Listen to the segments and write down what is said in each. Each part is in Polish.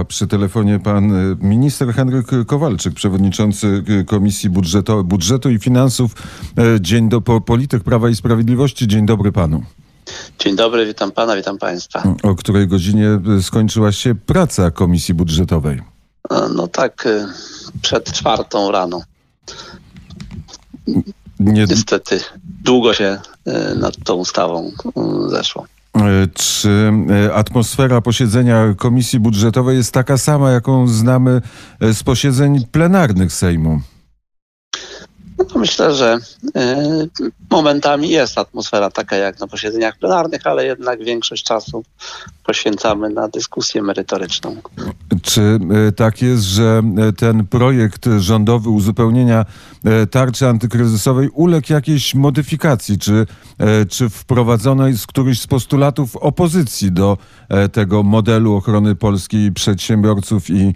A przy telefonie pan y, minister Henryk Kowalczyk, przewodniczący y, Komisji Budżetu, Budżetu i Finansów, y, dzień do polityk Prawa i Sprawiedliwości. Dzień dobry panu. Dzień dobry, witam pana, witam państwa. O której godzinie skończyła się praca Komisji Budżetowej? No tak, przed czwartą rano. Nie... Niestety długo się nad tą ustawą zeszło. E, czy e, atmosfera posiedzenia Komisji Budżetowej jest taka sama, jaką znamy e, z posiedzeń plenarnych Sejmu? No myślę, że momentami jest atmosfera taka jak na posiedzeniach plenarnych, ale jednak większość czasu poświęcamy na dyskusję merytoryczną. Czy e, tak jest, że e, ten projekt rządowy uzupełnienia e, tarczy antykryzysowej uległ jakiejś modyfikacji? Czy, czy wprowadzono z któryś z postulatów opozycji do tego modelu ochrony polskiej przedsiębiorców i,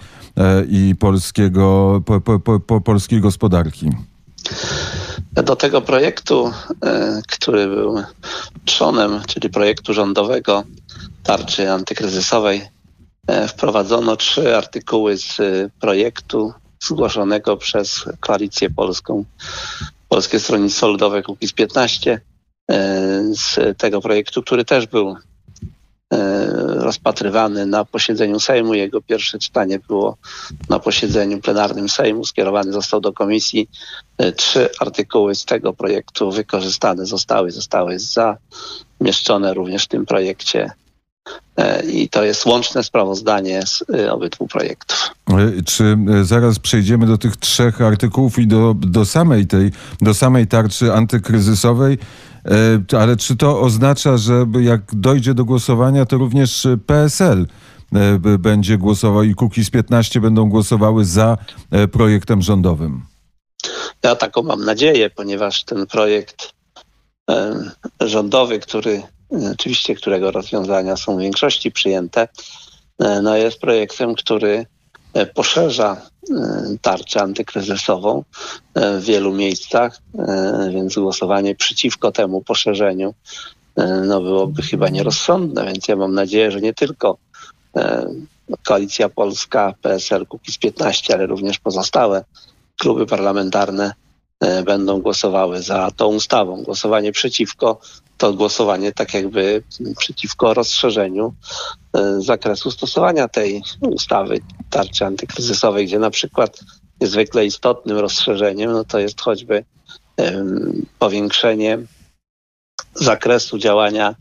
i polskiego, po, po, po, polskiej gospodarki? Do tego projektu, który był trzonem, czyli projektu rządowego, tarczy antykryzysowej wprowadzono trzy artykuły z e, projektu zgłoszonego przez Koalicję Polską, Polskie Stronnictwo Ludowe Kukiz 15 e, z tego projektu, który też był rozpatrywany na posiedzeniu Sejmu. Jego pierwsze czytanie było na posiedzeniu plenarnym Sejmu. Skierowany został do komisji. Trzy artykuły z tego projektu wykorzystane zostały, zostały zamieszczone również w tym projekcie E, I to jest łączne sprawozdanie z e, obydwu projektów. E, czy zaraz przejdziemy do tych trzech artykułów i do, do, samej, tej, do samej tarczy antykryzysowej? Ale czy to oznacza, że jak dojdzie do głosowania, to również PSL będzie głosował i Kukiz 15 będą głosowały za projektem rządowym? Ja taką mam nadzieję, ponieważ ten projekt rządowy, który oczywiście którego rozwiązania są w większości przyjęte, e, no jest projektem, który e, poszerza e, tarczę antykryzysową w wielu miejscach, więc głosowanie przeciwko temu poszerzeniu no byłoby chyba nierozsądne, więc ja mam nadzieję, że nie tylko Koalicja Polska, PSL, Kukiz 15, ale również pozostałe kluby parlamentarne będą głosowały za tą ustawą. Głosowanie przeciwko to głosowanie tak jakby przeciwko rozszerzeniu e, zakresu stosowania tej ustawy tarczy antykryzysowej, gdzie na przykład niezwykle istotnym rozszerzeniem no to jest choćby powiększenie zakresu działania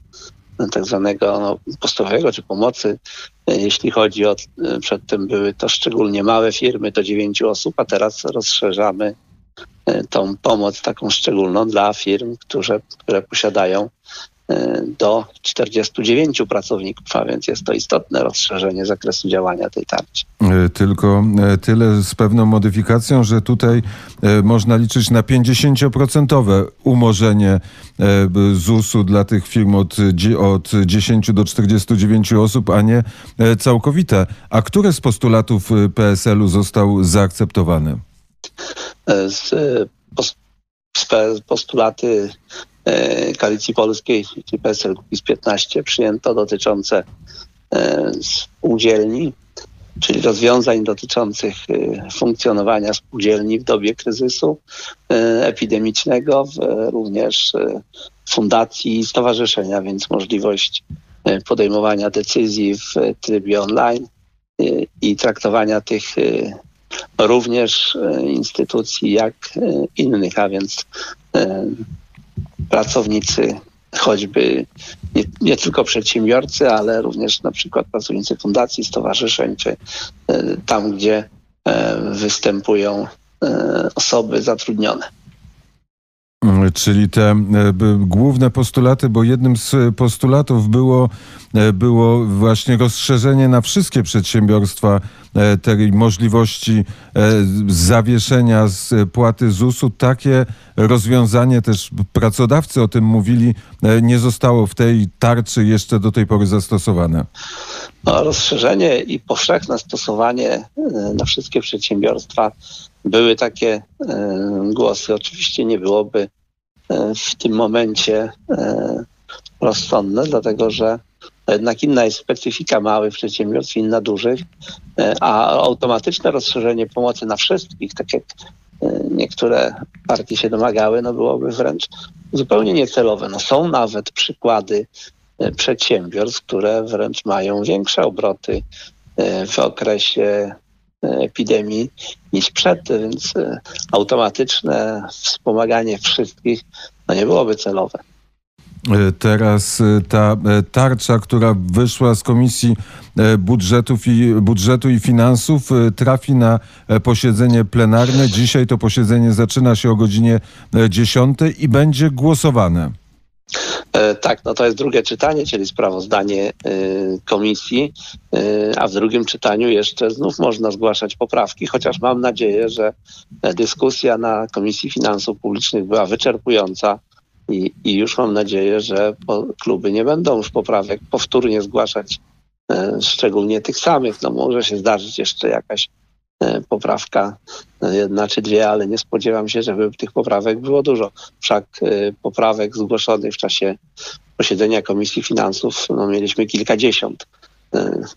tak zwanego no, podstawowego czy pomocy, e, jeśli chodzi o, e, przedtem były to szczególnie małe firmy, to dziewięciu osób, a teraz rozszerzamy tą pomoc taką szczególną dla firm, które, które posiadają e, do 49 pracowników, a więc jest to istotne rozszerzenie zakresu działania tej tarczy. E, tylko tyle z pewną modyfikacją, że tutaj można liczyć na 50% umorzenie ZUS-u dla tych firm od, od 10 do 49 osób, a nie całkowite. A które z postulatów PSL-u został zaakceptowany? Z, z postulaty e, Koalicji Polskiej, czyli PSL z 15 przyjęto dotyczące e, spółdzielni, czyli rozwiązań dotyczących e, funkcjonowania spółdzielni w dobie kryzysu epidemicznego, również fundacji i stowarzyszenia, więc możliwość podejmowania decyzji w trybie online i traktowania tych również e, instytucji jak e, innych, a więc e, pracownicy choćby nie, nie, tylko przedsiębiorcy, ale również na przykład pracownicy fundacji, stowarzyszeń, czy tam, gdzie występują osoby zatrudnione. Czyli te główne postulaty, bo jednym z postulatów było, było właśnie rozszerzenie na wszystkie przedsiębiorstwa E, tej możliwości e, zawieszenia z płaty ZUS-u. Takie rozwiązanie też pracodawcy o tym mówili, e, nie zostało w tej tarczy jeszcze do tej pory zastosowane. No, rozszerzenie i powszechne stosowanie na wszystkie przedsiębiorstwa były takie głosy. Oczywiście nie byłoby w tym momencie rozsądne, dlatego że jednak inna jest specyfika małych przedsiębiorstw, inna dużych, e, a automatyczne rozszerzenie pomocy na wszystkich, tak jak e, niektóre partie się domagały, no byłoby wręcz zupełnie niecelowe. No są nawet przykłady e, przedsiębiorstw, które wręcz mają większe obroty w okresie epidemii niż przed, więc automatyczne wspomaganie wszystkich no nie byłoby celowe. E, teraz e, ta e, tarcza, która wyszła z Komisji Budżetów i, Budżetu i Finansów, trafi na posiedzenie plenarne. Dzisiaj to posiedzenie zaczyna się o godzinie 10 i będzie głosowane. Tak, no to jest drugie czytanie, czyli sprawozdanie komisji, a w drugim czytaniu jeszcze znów można zgłaszać poprawki, chociaż mam nadzieję, że dyskusja na Komisji Finansów Publicznych była wyczerpująca i, I już mam nadzieję, że kluby nie będą już poprawek powtórnie zgłaszać, e, szczególnie tych samych. No może się zdarzyć jeszcze jakaś e, poprawka, e, jedna czy dwie, ale nie spodziewam się, żeby tych poprawek było dużo. Wszak poprawek zgłoszonych w czasie posiedzenia Komisji Finansów no, mieliśmy kilkadziesiąt.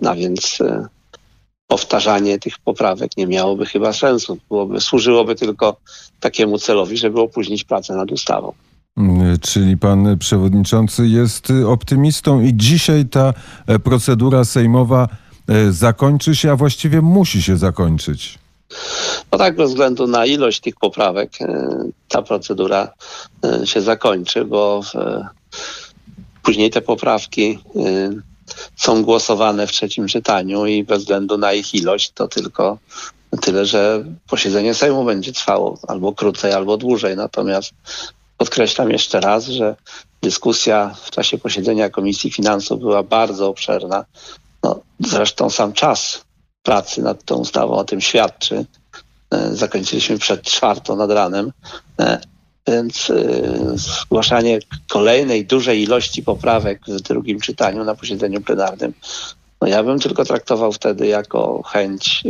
No więc powtarzanie tych poprawek nie miałoby chyba sensu. Byłoby, służyłoby tylko takiemu celowi, żeby opóźnić pracę nad ustawą. Czyli pan przewodniczący jest optymistą i dzisiaj ta e, procedura sejmowa e, zakończy się, a właściwie musi się zakończyć. No tak, bez względu na ilość tych poprawek e, ta procedura się zakończy, bo później te poprawki są głosowane w trzecim czytaniu i bez względu na ich ilość to tylko tyle, że posiedzenie Sejmu będzie trwało albo krócej, albo dłużej. Natomiast Podkreślam jeszcze raz, że dyskusja w czasie posiedzenia Komisji Finansów była bardzo obszerna. No, zresztą sam czas pracy nad tą ustawą o tym świadczy. E, zakończyliśmy przed czwartą nad ranem, e, więc e, zgłaszanie kolejnej dużej ilości poprawek w drugim czytaniu na posiedzeniu plenarnym, no ja bym tylko traktował wtedy jako chęć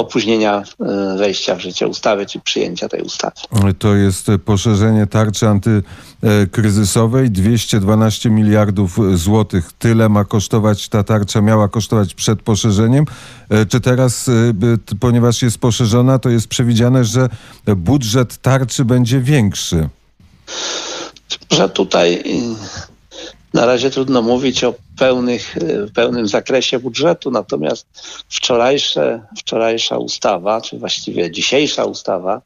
opóźnienia e, wejścia w życie ustawy czy przyjęcia tej ustawy. To jest poszerzenie tarczy antykryzysowej. 212 miliardów złotych. Tyle ma kosztować ta tarcza, miała kosztować przed poszerzeniem. E, czy teraz, ponieważ jest poszerzona, to jest przewidziane, że budżet tarczy będzie większy? Że tutaj na razie trudno mówić o pełnych, pełnym zakresie budżetu, natomiast wczorajsze, wczorajsza ustawa, czy właściwie dzisiejsza ustawa,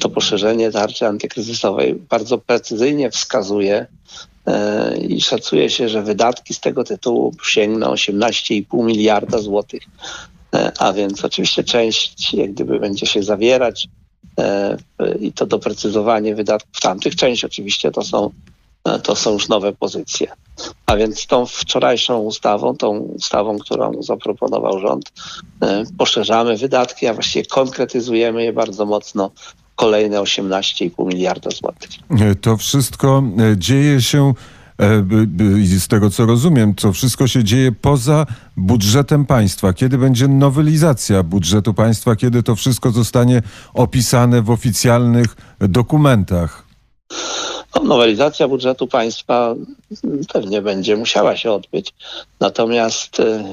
to poszerzenie tarczy antykryzysowej bardzo precyzyjnie wskazuje e, i szacuje się, że wydatki z tego tytułu sięgną 18,5 miliarda złotych. E, a więc oczywiście część jak gdyby będzie się zawierać e, i to doprecyzowanie wydatków tamtych. Część oczywiście to są E, to są już nowe pozycje. A więc tą wczorajszą ustawą, tą ustawą, którą zaproponował rząd, e, poszerzamy wydatki, a właściwie konkretyzujemy je bardzo mocno kolejne 18,5 miliarda złotych. E, to wszystko dzieje się z tego co rozumiem, to wszystko się dzieje poza budżetem państwa. Kiedy będzie nowelizacja budżetu państwa, kiedy to wszystko zostanie opisane w oficjalnych dokumentach? Nowelizacja budżetu państwa pewnie będzie musiała się odbyć. Natomiast y,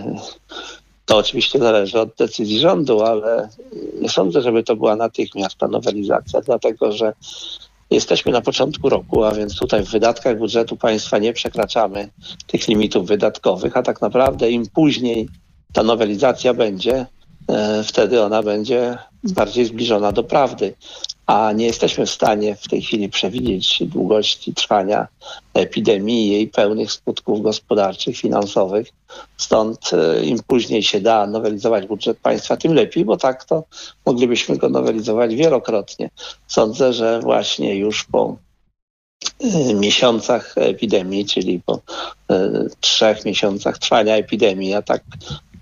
to oczywiście zależy od decyzji rządu, ale nie sądzę, żeby to była natychmiast ta nowelizacja, dlatego że jesteśmy na początku roku, a więc tutaj w wydatkach budżetu państwa nie przekraczamy tych limitów wydatkowych, a tak naprawdę im później ta nowelizacja będzie, y, wtedy ona będzie bardziej zbliżona do prawdy a nie jesteśmy w stanie w tej chwili przewidzieć długości trwania epidemii i jej pełnych skutków gospodarczych, finansowych. Stąd e, im później się da nowelizować budżet państwa, tym lepiej, bo tak to moglibyśmy go nowelizować wielokrotnie. Sądzę, że właśnie już po e, miesiącach epidemii, czyli po e, trzech miesiącach trwania epidemii, a tak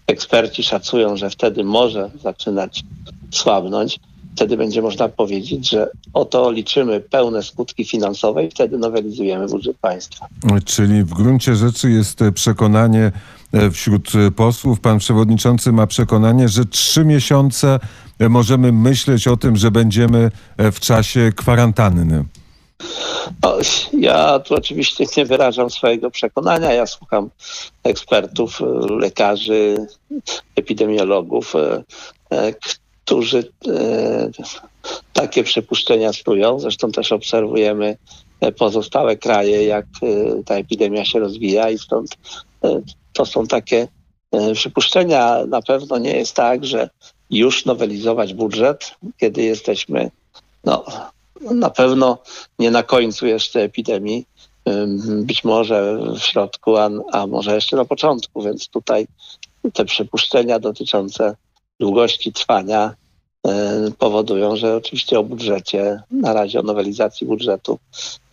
eksperci szacują, że wtedy może zaczynać słabnąć, wtedy będzie można powiedzieć, że oto liczymy pełne skutki finansowe i wtedy nowelizujemy budżet państwa. Czyli w gruncie rzeczy jest przekonanie e, wśród posłów, pan przewodniczący ma przekonanie, że trzy miesiące możemy myśleć o tym, że będziemy e, w czasie kwarantanny. No, ja tu oczywiście nie wyrażam swojego przekonania. Ja słucham ekspertów, lekarzy, epidemiologów, e, e, którzy e, takie przypuszczenia snują. Zresztą też obserwujemy pozostałe kraje, jak ta epidemia się rozwija i stąd to są takie przypuszczenia. Na pewno nie jest tak, że już nowelizować budżet, kiedy jesteśmy no, na pewno nie na końcu jeszcze epidemii, być może w środku, a, a może jeszcze na początku, więc tutaj te przypuszczenia dotyczące długości trwania powodują, że oczywiście o budżecie, na razie o nowelizacji budżetu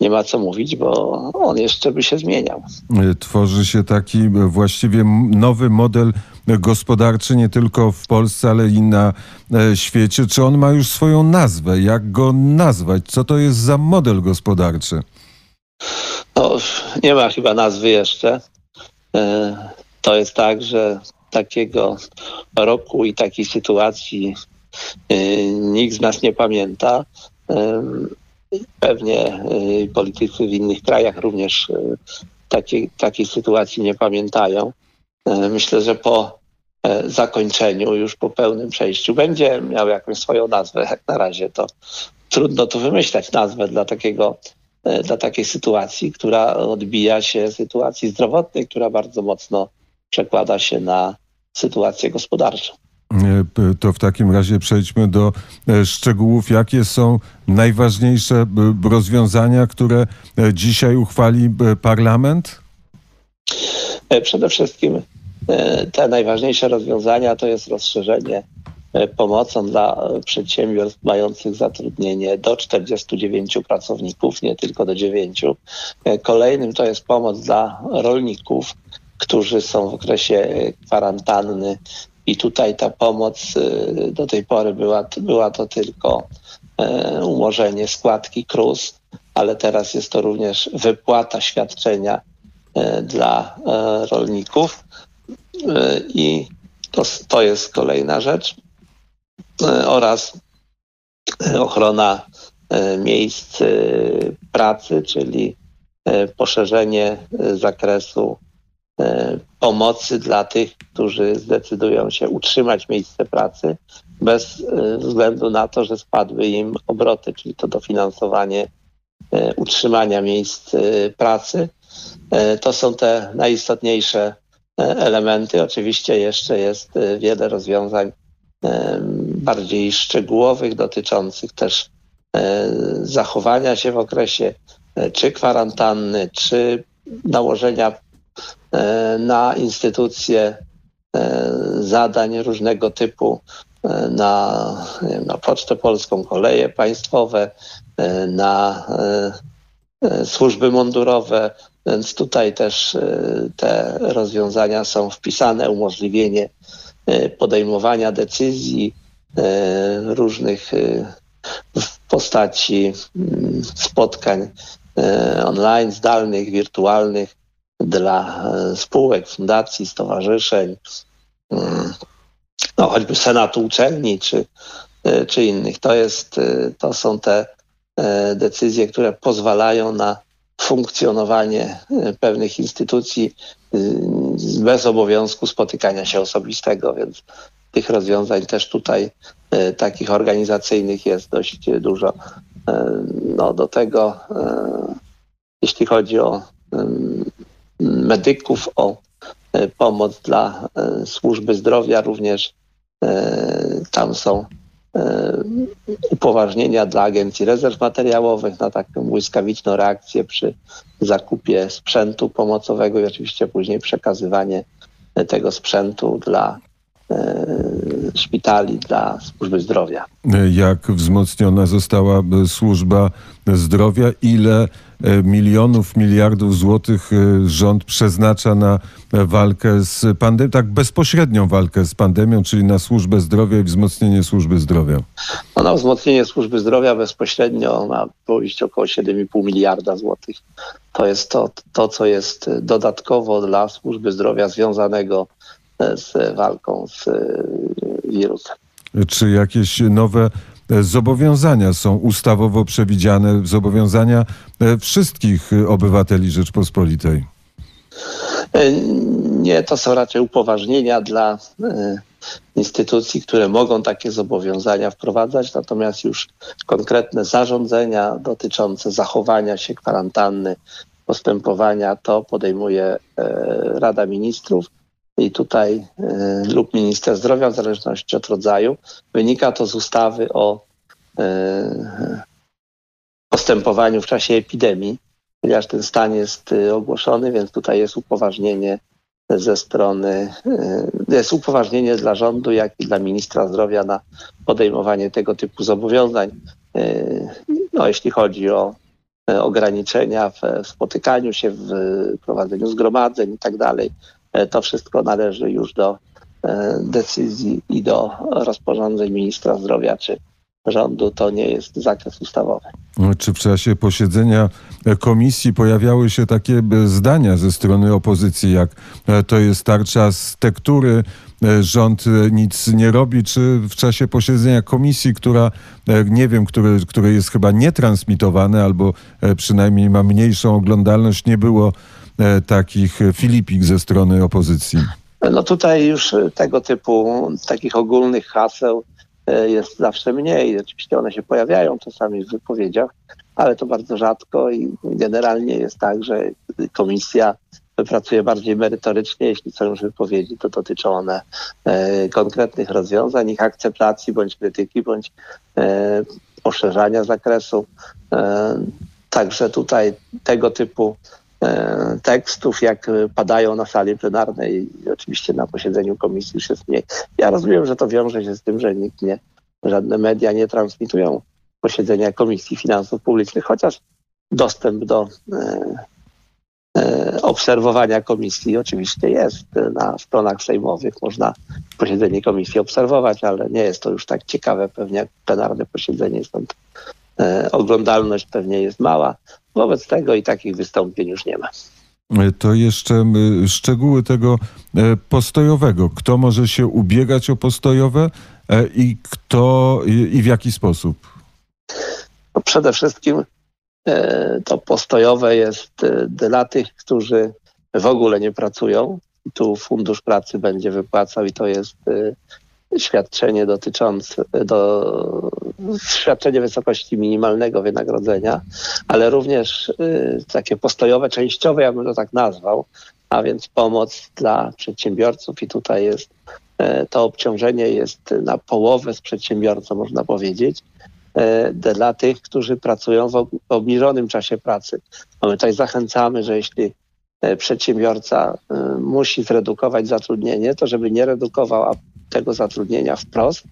nie ma co mówić, bo on jeszcze by się zmieniał. Tworzy się taki właściwie nowy model gospodarczy nie tylko w Polsce, ale i na e, świecie. Czy on ma już swoją nazwę? Jak go nazwać? Co to jest za model gospodarczy? No, nie ma chyba nazwy jeszcze. E, to jest tak, że takiego roku i takiej sytuacji e, nikt z nas nie pamięta. Pewnie politycy w innych krajach również takiej, takiej sytuacji nie pamiętają. Myślę, że po e, zakończeniu, już po pełnym przejściu, będzie miał jakąś swoją nazwę. Jak na razie to trudno tu wymyślać nazwę dla takiego e, dla takiej sytuacji, która odbija się sytuacji zdrowotnej, która bardzo mocno przekłada się na sytuację gospodarczą. To w takim razie przejdźmy do szczegółów. Jakie są najważniejsze rozwiązania, które dzisiaj uchwali parlament? Przede wszystkim E, te najważniejsze rozwiązania to jest rozszerzenie e, pomocą dla przedsiębiorstw mających zatrudnienie do 49 pracowników, nie tylko do 9. E, kolejnym to jest pomoc dla rolników, którzy są w okresie kwarantanny i tutaj ta pomoc do tej pory była, była to tylko umorzenie składki KRUS, ale teraz jest to również wypłata świadczenia dla rolników. I to, to jest kolejna rzecz. E, oraz ochrona e, miejsc e, pracy, czyli poszerzenie zakresu pomocy dla tych, którzy zdecydują się utrzymać miejsce pracy bez względu na to, że spadły im obroty, czyli to dofinansowanie utrzymania miejsc pracy. To są te najistotniejsze elementy. Oczywiście jeszcze jest e, wiele rozwiązań e, bardziej szczegółowych, dotyczących też e, zachowania się w okresie czy kwarantanny, czy nałożenia na instytucje zadań różnego typu na, na Pocztę Polską, koleje państwowe, na służby mundurowe, więc tutaj też e, te rozwiązania są wpisane, umożliwienie e, podejmowania decyzji e, różnych w postaci mm, spotkań online, zdalnych, wirtualnych dla spółek, fundacji, stowarzyszeń, mm, no choćby Senatu Uczelni czy, czy innych. To, jest, to są te decyzje, które pozwalają na funkcjonowanie e, pewnych instytucji e, bez obowiązku spotykania się osobistego, więc tych rozwiązań też tutaj e, takich organizacyjnych jest dość dużo. No, do tego, jeśli chodzi o medyków, o pomoc dla służby zdrowia, również tam są E, upoważnienia dla Agencji Rezerw Materiałowych na taką błyskawiczną reakcję przy zakupie sprzętu pomocowego i oczywiście później przekazywanie tego sprzętu dla e, szpitali, dla służby zdrowia. Jak wzmocniona została służba zdrowia? Ile E, milionów, miliardów złotych e, rząd przeznacza na walkę z pandemią, tak bezpośrednią walkę z pandemią, czyli na służbę zdrowia i wzmocnienie służby zdrowia? No, na wzmocnienie służby zdrowia bezpośrednio ma pójść około 7,5 miliarda złotych. To jest to, to, co jest dodatkowo dla służby zdrowia związanego z walką z wirusem. Czy jakieś nowe zobowiązania są ustawowo przewidziane, zobowiązania wszystkich obywateli Rzeczpospolitej. Nie, to są raczej upoważnienia dla instytucji, które mogą takie zobowiązania wprowadzać, natomiast już konkretne zarządzenia dotyczące zachowania się kwarantanny, postępowania, to podejmuje e, Rada Ministrów i tutaj e, lub minister zdrowia, w zależności od rodzaju. Wynika to z ustawy o e, postępowaniu w czasie epidemii, ponieważ ten stan jest ogłoszony, więc tutaj jest upoważnienie ze strony, jest upoważnienie dla rządu, jak i dla ministra zdrowia na podejmowanie tego typu zobowiązań. No, jeśli chodzi o E, ograniczenia w spotykaniu się, w prowadzeniu zgromadzeń i tak dalej. E, to wszystko należy już do e, decyzji i do rozporządzeń ministra zdrowia czy rządu. To nie jest zakres ustawowy. Czy w czasie posiedzenia komisji pojawiały się takie zdania ze strony opozycji, jak to jest tarcza z tektury, E, rząd e, nic nie robi, czy w czasie posiedzenia komisji, która e, nie wiem, które, które jest chyba nietransmitowane albo przynajmniej ma mniejszą oglądalność, nie było takich filipik ze strony opozycji? No tutaj już tego typu takich ogólnych haseł jest zawsze mniej. Oczywiście one się pojawiają czasami w wypowiedziach, ale to bardzo rzadko i generalnie jest tak, że komisja pracuje bardziej merytorycznie, jeśli są już wypowiedzi, to dotyczą one e, konkretnych rozwiązań, ich akceptacji bądź krytyki, bądź e, poszerzania zakresu. E, także tutaj tego typu e, tekstów, jak padają na sali plenarnej i oczywiście na posiedzeniu komisji już jest mniej. Ja rozumiem, że to wiąże się z tym, że nikt nie, żadne media nie transmitują posiedzenia Komisji Finansów Publicznych, chociaż dostęp do e, E, obserwowania komisji oczywiście jest na stronach sejmowych. Można posiedzenie komisji obserwować, ale nie jest to już tak ciekawe pewnie jak plenarne posiedzenie, stąd e, oglądalność pewnie jest mała. Wobec tego i takich wystąpień już nie ma. E, to jeszcze szczegóły tego postojowego. Kto może się ubiegać o postojowe i kto i w jaki sposób? No przede wszystkim E, to postojowe jest e, dla tych, którzy w ogóle nie pracują. Tu Fundusz Pracy będzie wypłacał i to jest e, świadczenie dotyczące do świadczenie wysokości minimalnego wynagrodzenia, ale również takie postojowe, częściowe, ja bym to tak nazwał, a więc pomoc dla przedsiębiorców i tutaj jest to obciążenie jest na połowę z przedsiębiorcą, można powiedzieć. E, dla tych, którzy pracują w obniżonym czasie pracy. No my tutaj zachęcamy, że jeśli e, przedsiębiorca e, musi zredukować zatrudnienie, to żeby nie redukował tego zatrudnienia wprost,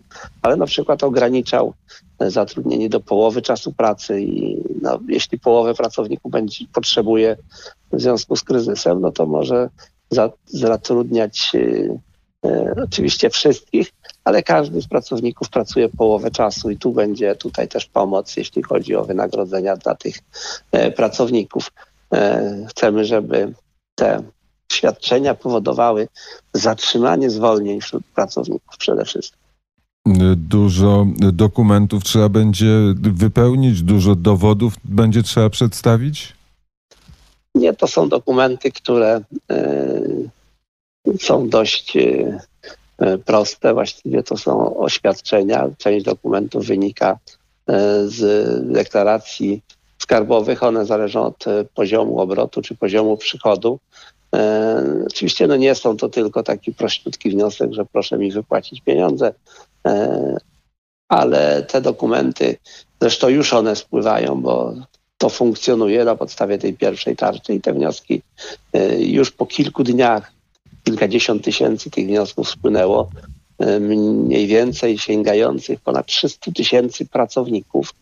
ale na przykład ograniczał zatrudnienie do połowy czasu pracy i no, jeśli połowę pracowników będzie, potrzebuje w związku z kryzysem, no to może zatrudniać E, oczywiście wszystkich, ale każdy z pracowników pracuje połowę czasu i tu będzie tutaj też pomoc, jeśli chodzi o wynagrodzenia dla tych e, pracowników. E, chcemy, żeby te świadczenia powodowały zatrzymanie zwolnień wśród pracowników przede wszystkim. Dużo dokumentów trzeba będzie wypełnić, dużo dowodów będzie trzeba przedstawić? Nie, to są dokumenty, które są dość e, proste. Właściwie to są oświadczenia. Część dokumentów wynika z deklaracji skarbowych. One zależą od poziomu obrotu czy poziomu przychodu. Oczywiście no nie są to tylko taki prościutki wniosek, że proszę mi wypłacić pieniądze, ale te dokumenty, zresztą już one spływają, bo to funkcjonuje na podstawie tej pierwszej tarczy i te wnioski już po kilku dniach kilkadziesiąt tysięcy tych wniosków spłynęło, e, mniej więcej sięgających ponad 300 tysięcy pracowników,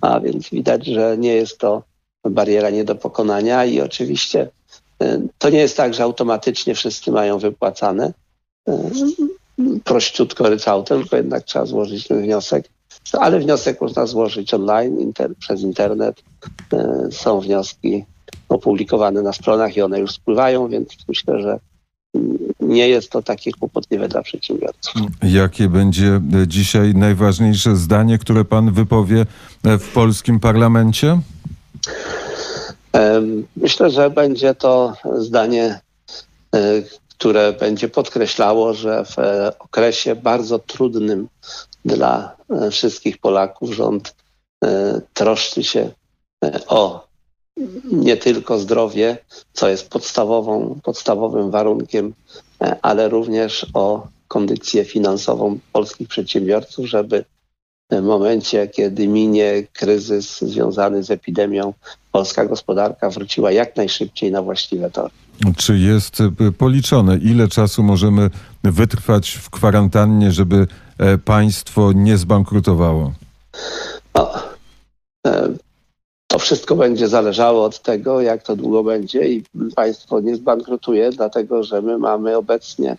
a więc widać, że nie jest to bariera nie do pokonania i oczywiście e, to nie jest tak, że automatycznie wszyscy mają wypłacane e, prościutko ryczałtem, tylko jednak trzeba złożyć ten wniosek. Ale wniosek można złożyć online, inter, przez internet. Są wnioski opublikowane na stronach i one już spływają, więc myślę, że nie jest to takie kłopotliwe dla przedsiębiorców. Jakie będzie dzisiaj najważniejsze zdanie, które pan wypowie w polskim parlamencie? Myślę, że będzie to zdanie, które będzie podkreślało, że w okresie bardzo trudnym dla wszystkich Polaków rząd troszczy się o nie tylko zdrowie, co jest podstawową, podstawowym warunkiem, e, ale również o kondycję finansową polskich przedsiębiorców, żeby w momencie, kiedy minie kryzys związany z epidemią, polska gospodarka wróciła jak najszybciej na właściwe tory. Czy jest e, policzone, ile czasu możemy wytrwać w kwarantannie, żeby e, państwo nie zbankrutowało? No, to wszystko będzie zależało od tego, jak to długo będzie i państwo nie zbankrutuje, dlatego że my mamy obecnie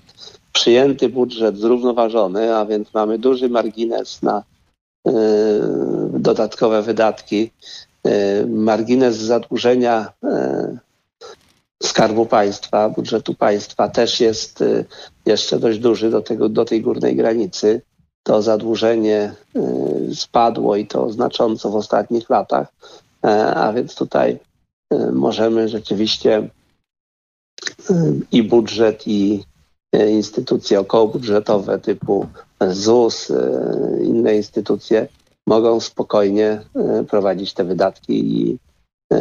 przyjęty budżet zrównoważony, a więc mamy duży margines na dodatkowe wydatki. Y, margines zadłużenia y, Skarbu Państwa, budżetu państwa też jest jeszcze dość duży do, tego, do tej górnej granicy. To zadłużenie spadło i to znacząco w ostatnich latach. E, a więc tutaj możemy rzeczywiście i budżet, i instytucje okołobudżetowe typu ZUS, inne instytucje mogą spokojnie prowadzić te wydatki i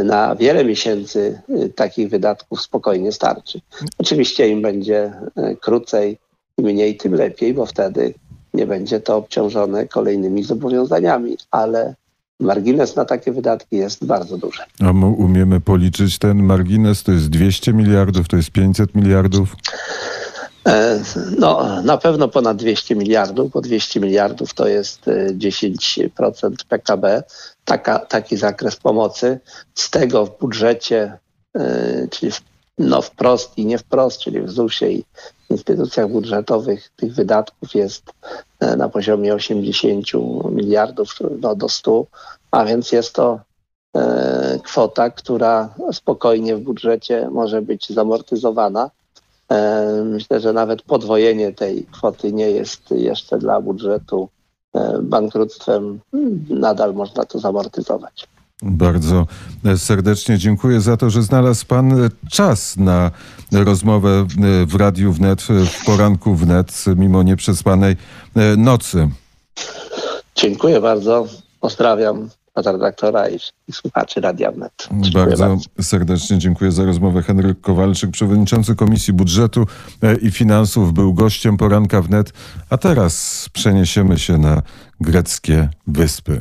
na wiele miesięcy takich wydatków spokojnie starczy. Oczywiście im będzie krócej i mniej, tym lepiej, bo wtedy nie będzie to obciążone kolejnymi zobowiązaniami, ale margines na takie wydatki jest bardzo duży. A my umiemy policzyć ten margines? To jest 200 miliardów, to jest 500 miliardów? E, no, na pewno ponad 200 miliardów, bo 200 miliardów to jest 10% e, PKB, taka, taki zakres pomocy. Z tego w budżecie, e, czyli w, no wprost i nie wprost, czyli w ZUS-ie i instytucjach budżetowych tych wydatków jest na poziomie 80 miliardów no, do 100, a więc jest to kwota, która spokojnie w budżecie może być zamortyzowana. E, myślę, że nawet podwojenie tej kwoty nie jest jeszcze dla budżetu bankructwem. Nadal można to zamortyzować. Bardzo serdecznie dziękuję za to, że znalazł Pan czas na rozmowę w Radiu Wnet, w poranku Wnet, mimo nieprzespanej nocy. Dziękuję bardzo. Pozdrawiam pana redaktora i słuchaczy Radia Wnet. Bardzo, bardzo, serdecznie dziękuję za rozmowę. Henryk Kowalczyk, przewodniczący Komisji Budżetu i Finansów, był gościem poranka Wnet. A teraz przeniesiemy się na greckie wyspy.